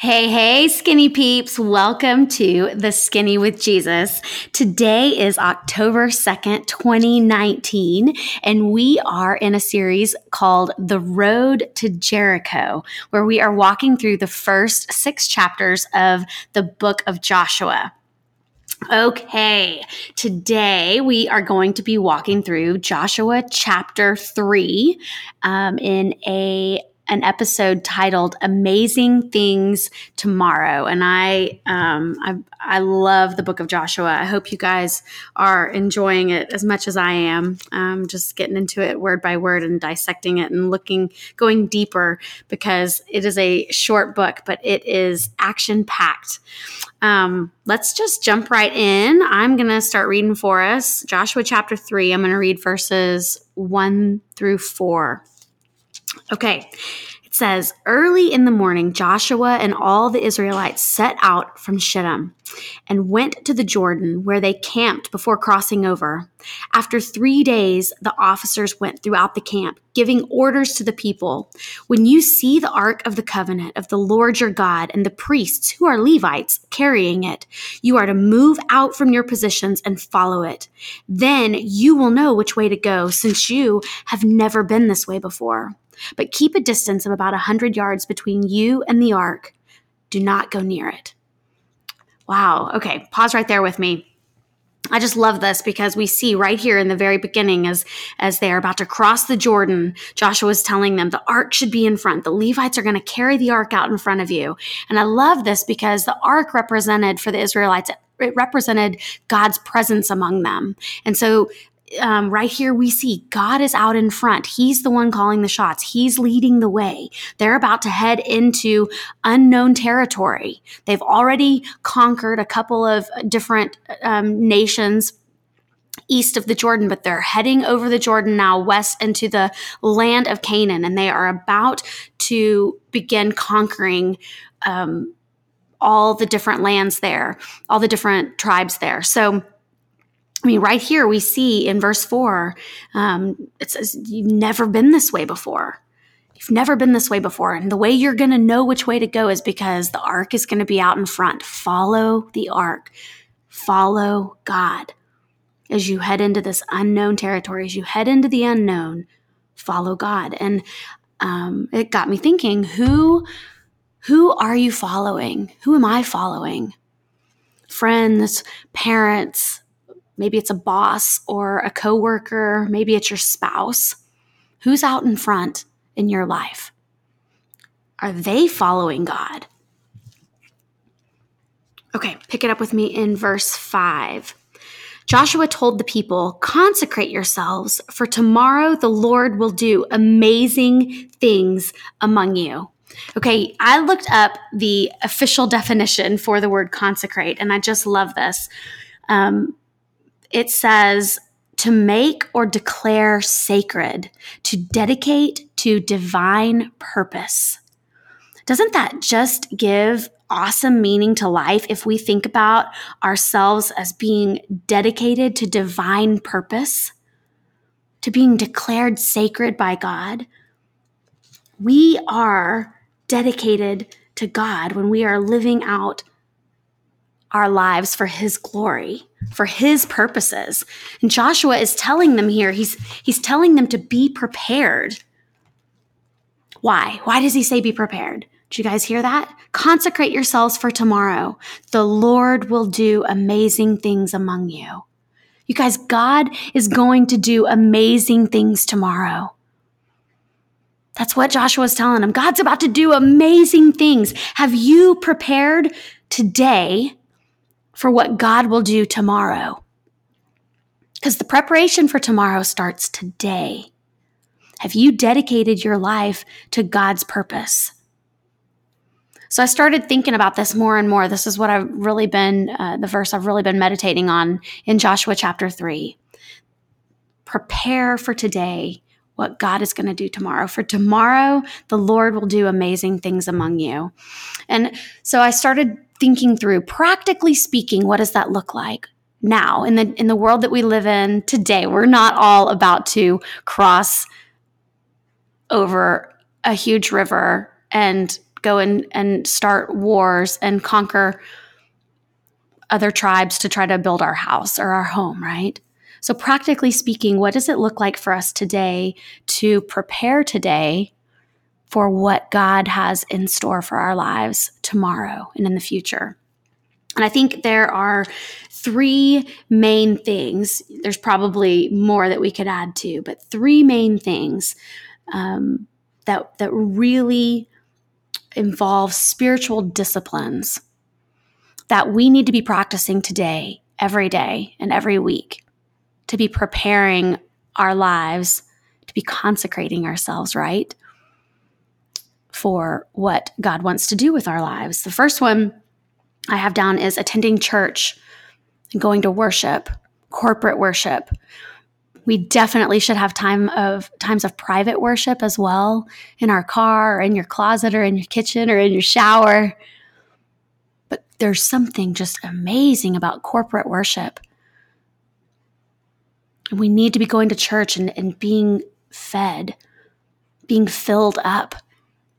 Hey, hey, skinny peeps. Welcome to the Skinny with Jesus. Today is October 2nd, 2019, and we are in a series called The Road to Jericho, where we are walking through the first six chapters of the book of Joshua. Okay, today we are going to be walking through Joshua chapter 3 um, in a an episode titled "Amazing Things Tomorrow," and I, um, I, I love the Book of Joshua. I hope you guys are enjoying it as much as I am. Um, just getting into it word by word and dissecting it and looking, going deeper because it is a short book, but it is action packed. Um, let's just jump right in. I'm going to start reading for us Joshua chapter 3. I'm going to read verses 1 through 4. Okay. It says, Early in the morning, Joshua and all the Israelites set out from Shittim and went to the Jordan, where they camped before crossing over. After three days, the officers went throughout the camp, giving orders to the people When you see the ark of the covenant of the Lord your God and the priests, who are Levites, carrying it, you are to move out from your positions and follow it. Then you will know which way to go, since you have never been this way before but keep a distance of about a 100 yards between you and the ark. Do not go near it. Wow. Okay, pause right there with me. I just love this because we see right here in the very beginning as as they are about to cross the Jordan, Joshua is telling them the ark should be in front. The Levites are going to carry the ark out in front of you. And I love this because the ark represented for the Israelites it represented God's presence among them. And so um, right here we see God is out in front. He's the one calling the shots. He's leading the way. They're about to head into unknown territory. They've already conquered a couple of different um, nations east of the Jordan, but they're heading over the Jordan now west into the land of Canaan, and they are about to begin conquering um, all the different lands there, all the different tribes there. So I mean, right here we see in verse four, um, it says, You've never been this way before. You've never been this way before. And the way you're going to know which way to go is because the ark is going to be out in front. Follow the ark, follow God. As you head into this unknown territory, as you head into the unknown, follow God. And um, it got me thinking who who are you following who am i following friends parents Maybe it's a boss or a coworker. Maybe it's your spouse. Who's out in front in your life? Are they following God? Okay, pick it up with me in verse 5. Joshua told the people, Consecrate yourselves, for tomorrow the Lord will do amazing things among you. Okay, I looked up the official definition for the word consecrate, and I just love this. Um, it says to make or declare sacred, to dedicate to divine purpose. Doesn't that just give awesome meaning to life if we think about ourselves as being dedicated to divine purpose, to being declared sacred by God? We are dedicated to God when we are living out our lives for his glory, for his purposes. And Joshua is telling them here, he's he's telling them to be prepared. Why? Why does he say be prepared? Did you guys hear that? Consecrate yourselves for tomorrow. The Lord will do amazing things among you. You guys, God is going to do amazing things tomorrow. That's what Joshua is telling them. God's about to do amazing things. Have you prepared today for what God will do tomorrow. Because the preparation for tomorrow starts today. Have you dedicated your life to God's purpose? So I started thinking about this more and more. This is what I've really been, uh, the verse I've really been meditating on in Joshua chapter 3. Prepare for today what God is going to do tomorrow. For tomorrow, the Lord will do amazing things among you. And so I started thinking through practically speaking what does that look like now in the in the world that we live in today we're not all about to cross over a huge river and go and, and start wars and conquer other tribes to try to build our house or our home, right? So, practically speaking, what does it look like for us today to prepare today for what God has in store for our lives tomorrow and in the future? And I think there are three main things. There's probably more that we could add to, but three main things um, that that really involve spiritual disciplines that we need to be practicing today, every day, and every week to be preparing our lives, to be consecrating ourselves, right? For what God wants to do with our lives. The first one I have down is attending church, and going to worship, corporate worship. We definitely should have time of times of private worship as well in our car or in your closet or in your kitchen or in your shower. But there's something just amazing about corporate worship. And we need to be going to church and, and being fed, being filled up.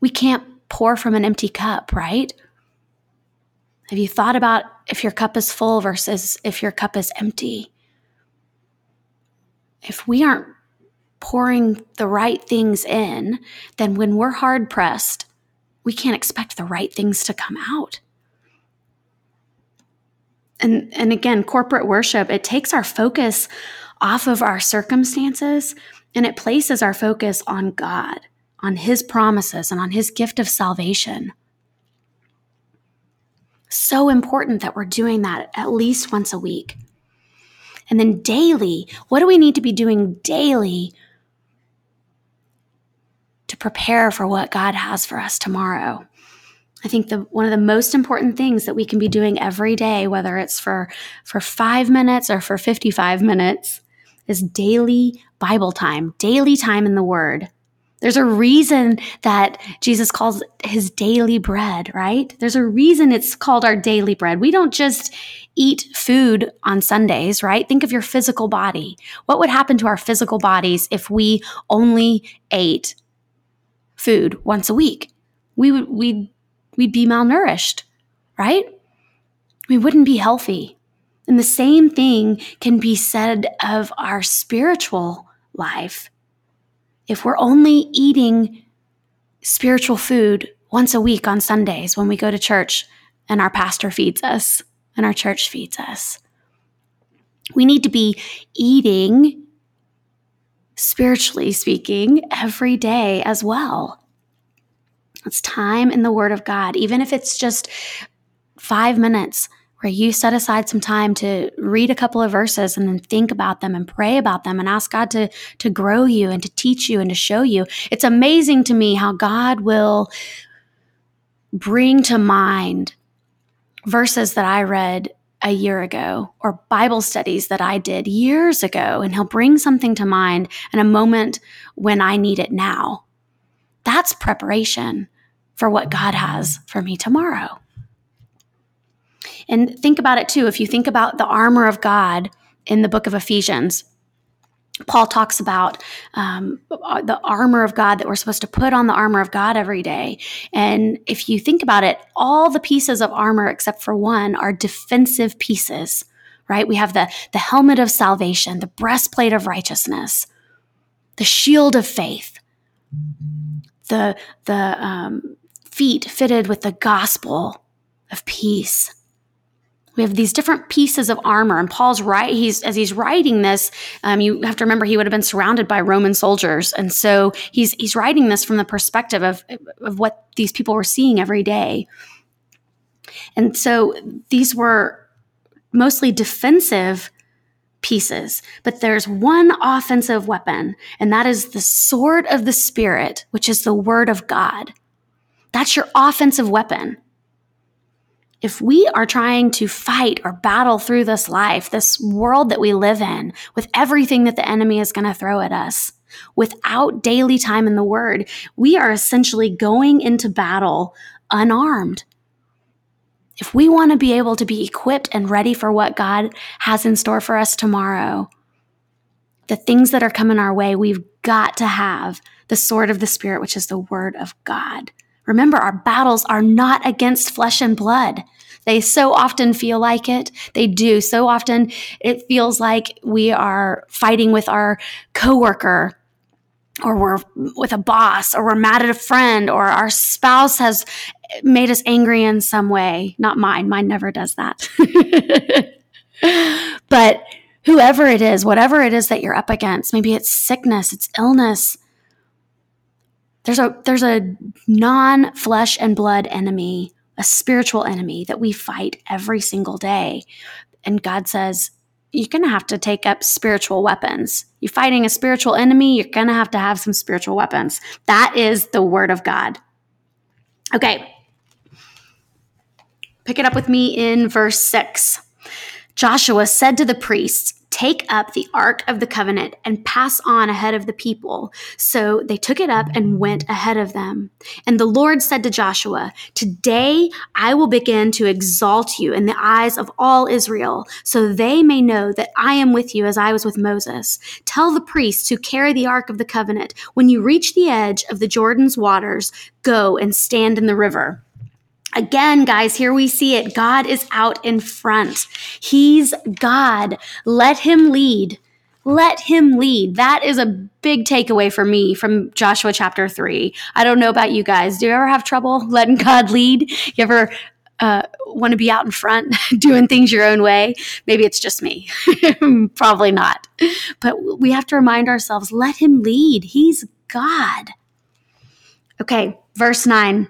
We can't pour from an empty cup, right? Have you thought about if your cup is full versus if your cup is empty? If we aren't pouring the right things in, then when we're hard pressed, we can't expect the right things to come out. And, and again, corporate worship, it takes our focus off of our circumstances and it places our focus on God, on His promises, and on His gift of salvation. So important that we're doing that at least once a week. And then daily, what do we need to be doing daily to prepare for what God has for us tomorrow? I think the one of the most important things that we can be doing every day, whether it's for for 5 minutes or for 55 minutes, is daily Bible time, daily time in the word. There's a reason that Jesus calls his daily bread, right? There's a reason it's called our daily bread. We don't just eat food on Sundays, right? Think of your physical body. What would happen to our physical bodies if we only ate food once a week? We would we'd we'd be malnourished, right? We wouldn't be healthy. And the same thing can be said of our spiritual life. If we're only eating spiritual food once a week on Sundays when we go to church and our pastor feeds us and our church feeds us, we need to be eating, spiritually speaking, every day as well. It's time in the Word of God, even if it's just five minutes where you set aside some time to read a couple of verses and then think about them and pray about them and ask God to, to grow you and to teach you and to show you. It's amazing to me how God will bring to mind verses that I read a year ago or Bible studies that I did years ago, and He'll bring something to mind in a moment when I need it now. That's preparation for what God has for me tomorrow. And think about it too. If you think about the armor of God in the book of Ephesians, Paul talks about um, the armor of God that we're supposed to put on the armor of God every day. And if you think about it, all the pieces of armor except for one are defensive pieces, right? We have the, the helmet of salvation, the breastplate of righteousness, the shield of faith, the, the um, feet fitted with the gospel of peace we have these different pieces of armor and paul's right he's as he's writing this um, you have to remember he would have been surrounded by roman soldiers and so he's he's writing this from the perspective of of what these people were seeing every day. And so these were mostly defensive pieces but there's one offensive weapon and that is the sword of the spirit which is the word of god. That's your offensive weapon if we are trying to fight or battle through this life, this world that we live in, with everything that the enemy is going to throw at us, without daily time in the Word, we are essentially going into battle unarmed. If we want to be able to be equipped and ready for what God has in store for us tomorrow, the things that are coming our way, we've got to have the sword of the Spirit, which is the Word of God Remember, our battles are not against flesh and blood. They so often feel like it. They do. So often it feels like we are fighting with our coworker or we're with a boss or we're mad at a friend or our spouse has made us angry in some way. Not mine. Mine never does that. but whoever it is, whatever it is that you're up against, maybe it's sickness, it's illness. There's a there's a non-flesh and blood enemy, a spiritual enemy that we fight every single day. And God says, you're going to have to take up spiritual weapons. You're fighting a spiritual enemy, you're going to have to have some spiritual weapons. That is the word of God. Okay. Pick it up with me in verse 6. Joshua said to the priests, Take up the Ark of the Covenant and pass on ahead of the people. So they took it up and went ahead of them. And the Lord said to Joshua, Today I will begin to exalt you in the eyes of all Israel, so they may know that I am with you as I was with Moses. Tell the priests who carry the Ark of the Covenant, when you reach the edge of the Jordan's waters, go and stand in the river. Again, guys, here we see it. God is out in front. He's God. Let him lead. Let him lead. That is a big takeaway for me from Joshua chapter 3. I don't know about you guys. Do you ever have trouble letting God lead? You ever uh, want to be out in front doing things your own way? Maybe it's just me. Probably not. But we have to remind ourselves let him lead. He's God. Okay, verse 9.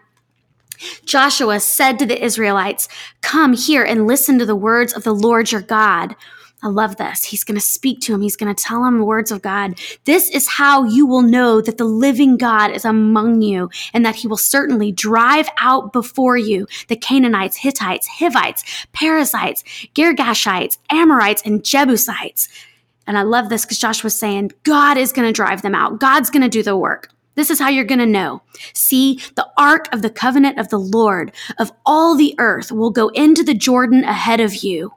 Joshua said to the Israelites, Come here and listen to the words of the Lord your God. I love this. He's going to speak to him. He's going to tell him the words of God. This is how you will know that the living God is among you and that he will certainly drive out before you the Canaanites, Hittites, Hivites, Perizzites, Girgashites, Amorites, and Jebusites. And I love this because Joshua's saying, God is going to drive them out. God's going to do the work. This is how you're going to know. See, the ark of the covenant of the Lord of all the earth will go into the Jordan ahead of you.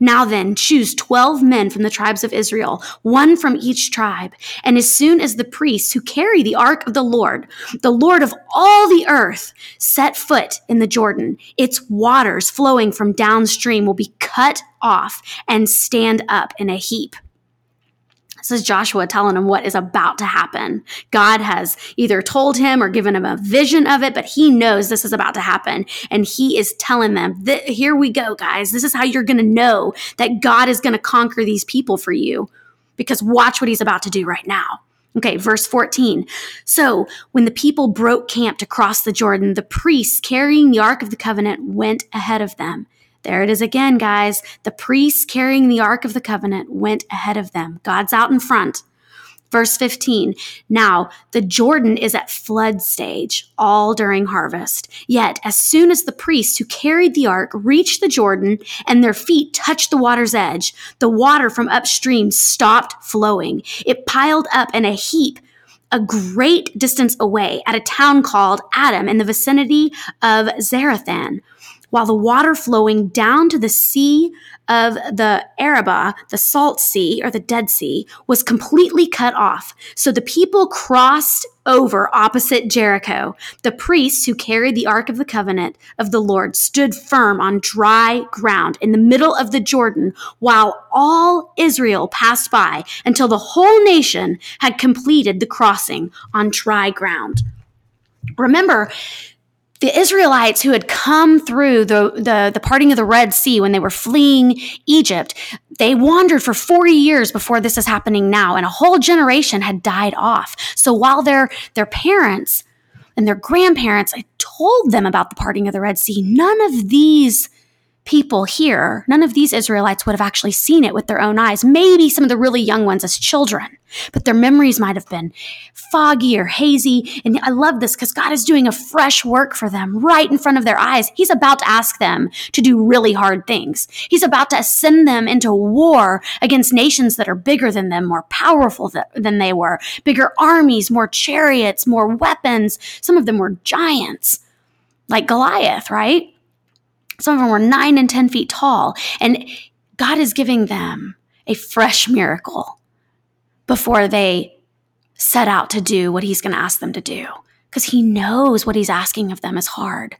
Now then, choose 12 men from the tribes of Israel, one from each tribe. And as soon as the priests who carry the ark of the Lord, the Lord of all the earth, set foot in the Jordan, its waters flowing from downstream will be cut off and stand up in a heap. This is Joshua telling him what is about to happen. God has either told him or given him a vision of it, but he knows this is about to happen. And he is telling them, here we go, guys. This is how you're going to know that God is going to conquer these people for you. Because watch what he's about to do right now. Okay, verse 14. So when the people broke camp to cross the Jordan, the priests carrying the Ark of the Covenant went ahead of them. There it is again, guys. The priests carrying the Ark of the Covenant went ahead of them. God's out in front. Verse 15. Now, the Jordan is at flood stage, all during harvest. Yet, as soon as the priests who carried the ark reached the Jordan and their feet touched the water's edge, the water from upstream stopped flowing. It piled up in a heap a great distance away at a town called Adam in the vicinity of Zarethan while the water flowing down to the sea of the Arabah, the Salt Sea or the Dead Sea, was completely cut off. So the people crossed over opposite Jericho. The priests who carried the Ark of the Covenant of the Lord stood firm on dry ground in the middle of the Jordan while all Israel passed by until the whole nation had completed the crossing on dry ground. Remember, the Israelites who had come through the, the, the, parting of the Red Sea when they were fleeing Egypt, they wandered for 40 years before this is happening now, and a whole generation had died off. So while their, their parents and their grandparents had told them about the parting of the Red Sea, none of these people here, none of these Israelites would have actually seen it with their own eyes. Maybe some of the really young ones as children, but their memories might have been foggy or hazy. And I love this because God is doing a fresh work for them right in front of their eyes. He's about to ask them to do really hard things. He's about to send them into war against nations that are bigger than them, more powerful th- than they were, bigger armies, more chariots, more weapons. Some of them were giants, like Goliath, right? Some of them were nine and 10 feet tall. And God is giving them a fresh miracle before they set out to do what He's going to ask them to do. because he knows what he's asking of them is hard.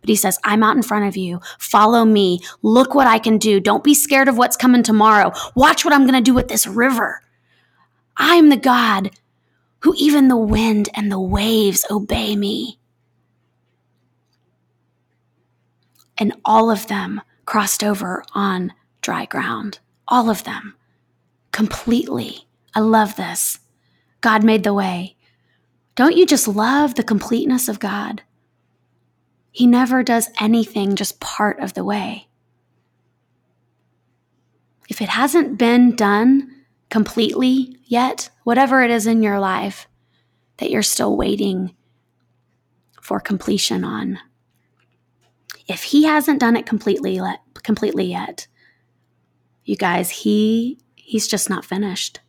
But he says, I'm out in front of you. Follow me. Look what I can do. Don't be scared of what's coming tomorrow. Watch what I'm going to do with this river. I'm the God who even the wind and the waves obey me. And all of them crossed over on dry ground. All of them. Completely. I love this. God made the way. Don't you just love the completeness of God? He never does anything just part of the way. If it hasn't been done completely yet, whatever it is in your life that you're still waiting for completion on, if he hasn't done it completely completely yet, you guys, he he's just not finished.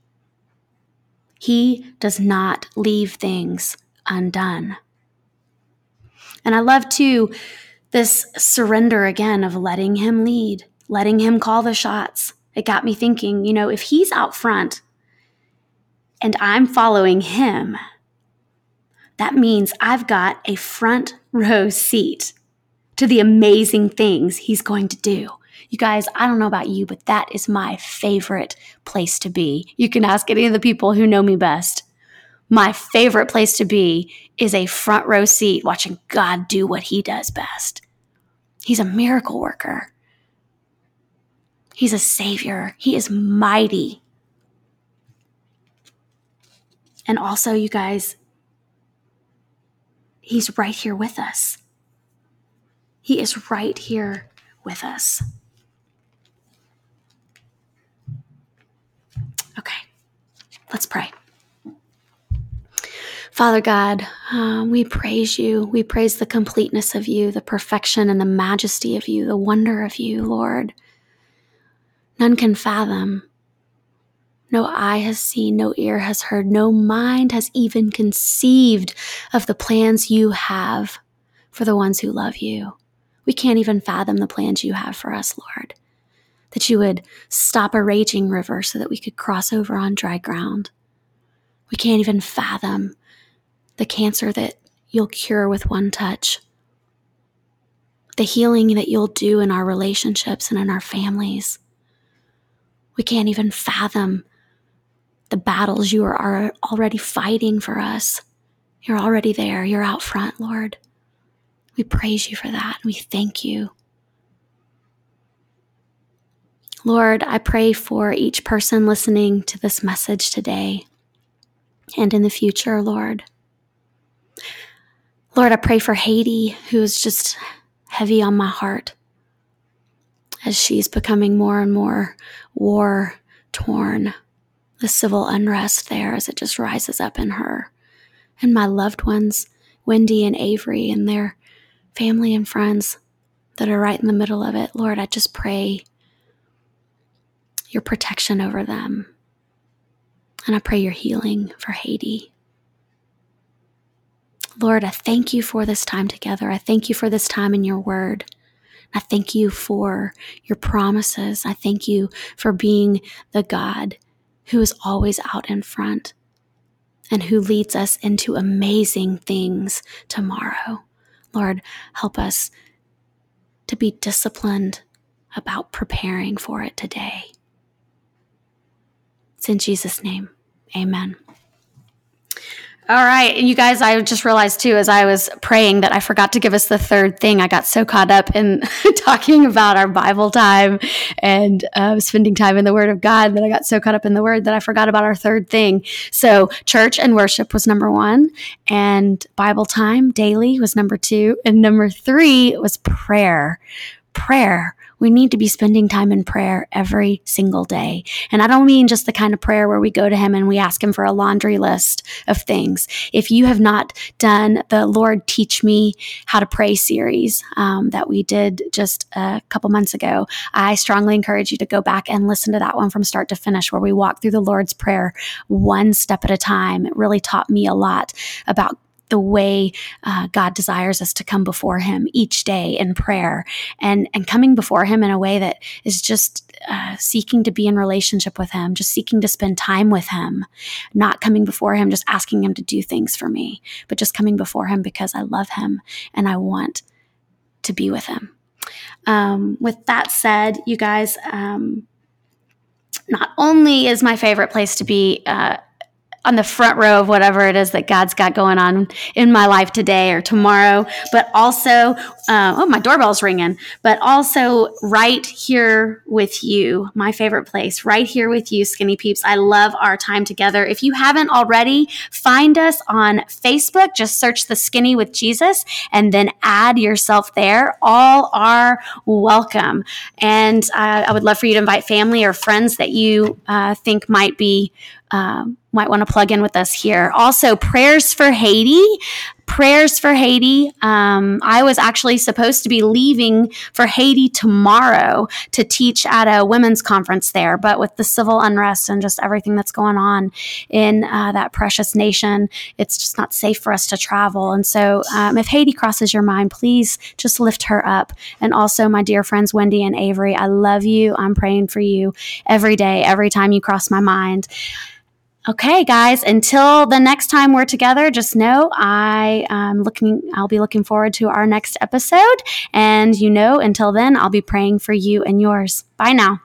He does not leave things undone. And I love too this surrender again of letting him lead, letting him call the shots. It got me thinking, you know, if he's out front and I'm following him, that means I've got a front row seat to the amazing things he's going to do. You guys, I don't know about you, but that is my favorite place to be. You can ask any of the people who know me best my favorite place to be is a front row seat watching God do what he does best. He's a miracle worker. He's a savior. He is mighty. And also, you guys, he's right here with us. He is right here with us. Okay, let's pray. Father God, um, we praise you. We praise the completeness of you, the perfection and the majesty of you, the wonder of you, Lord. None can fathom. No eye has seen, no ear has heard, no mind has even conceived of the plans you have for the ones who love you. We can't even fathom the plans you have for us, Lord. That you would stop a raging river so that we could cross over on dry ground. We can't even fathom the cancer that you'll cure with one touch, the healing that you'll do in our relationships and in our families. We can't even fathom the battles you are already fighting for us. You're already there. You're out front, Lord. We praise you for that. We thank you. Lord, I pray for each person listening to this message today and in the future, Lord. Lord, I pray for Haiti, who is just heavy on my heart as she's becoming more and more war torn. The civil unrest there as it just rises up in her. And my loved ones, Wendy and Avery, and their family and friends that are right in the middle of it. Lord, I just pray your protection over them. And I pray your healing for Haiti. Lord, I thank you for this time together. I thank you for this time in your word. I thank you for your promises. I thank you for being the God who is always out in front and who leads us into amazing things tomorrow. Lord, help us to be disciplined about preparing for it today. It's in Jesus' name. Amen. All right. And you guys, I just realized too, as I was praying, that I forgot to give us the third thing. I got so caught up in talking about our Bible time and uh, spending time in the Word of God that I got so caught up in the Word that I forgot about our third thing. So, church and worship was number one, and Bible time daily was number two, and number three was prayer. Prayer we need to be spending time in prayer every single day. And I don't mean just the kind of prayer where we go to Him and we ask Him for a laundry list of things. If you have not done the Lord Teach Me How to Pray series um, that we did just a couple months ago, I strongly encourage you to go back and listen to that one from start to finish, where we walk through the Lord's Prayer one step at a time. It really taught me a lot about the way uh, God desires us to come before Him each day in prayer and, and coming before Him in a way that is just uh, seeking to be in relationship with Him, just seeking to spend time with Him, not coming before Him, just asking Him to do things for me, but just coming before Him because I love Him and I want to be with Him. Um, with that said, you guys, um, not only is my favorite place to be uh, on the front row of whatever it is that God's got going on in my life today or tomorrow, but also, uh, oh, my doorbell's ringing, but also right here with you, my favorite place, right here with you, Skinny Peeps. I love our time together. If you haven't already, find us on Facebook. Just search the Skinny with Jesus and then add yourself there. All are welcome. And uh, I would love for you to invite family or friends that you uh, think might be um, might want to plug in with us here. Also, prayers for Haiti. Prayers for Haiti. Um, I was actually supposed to be leaving for Haiti tomorrow to teach at a women's conference there, but with the civil unrest and just everything that's going on in uh, that precious nation, it's just not safe for us to travel. And so, um, if Haiti crosses your mind, please just lift her up. And also, my dear friends Wendy and Avery, I love you. I'm praying for you every day, every time you cross my mind. Okay, guys, until the next time we're together, just know I am looking I'll be looking forward to our next episode and you know until then I'll be praying for you and yours. Bye now.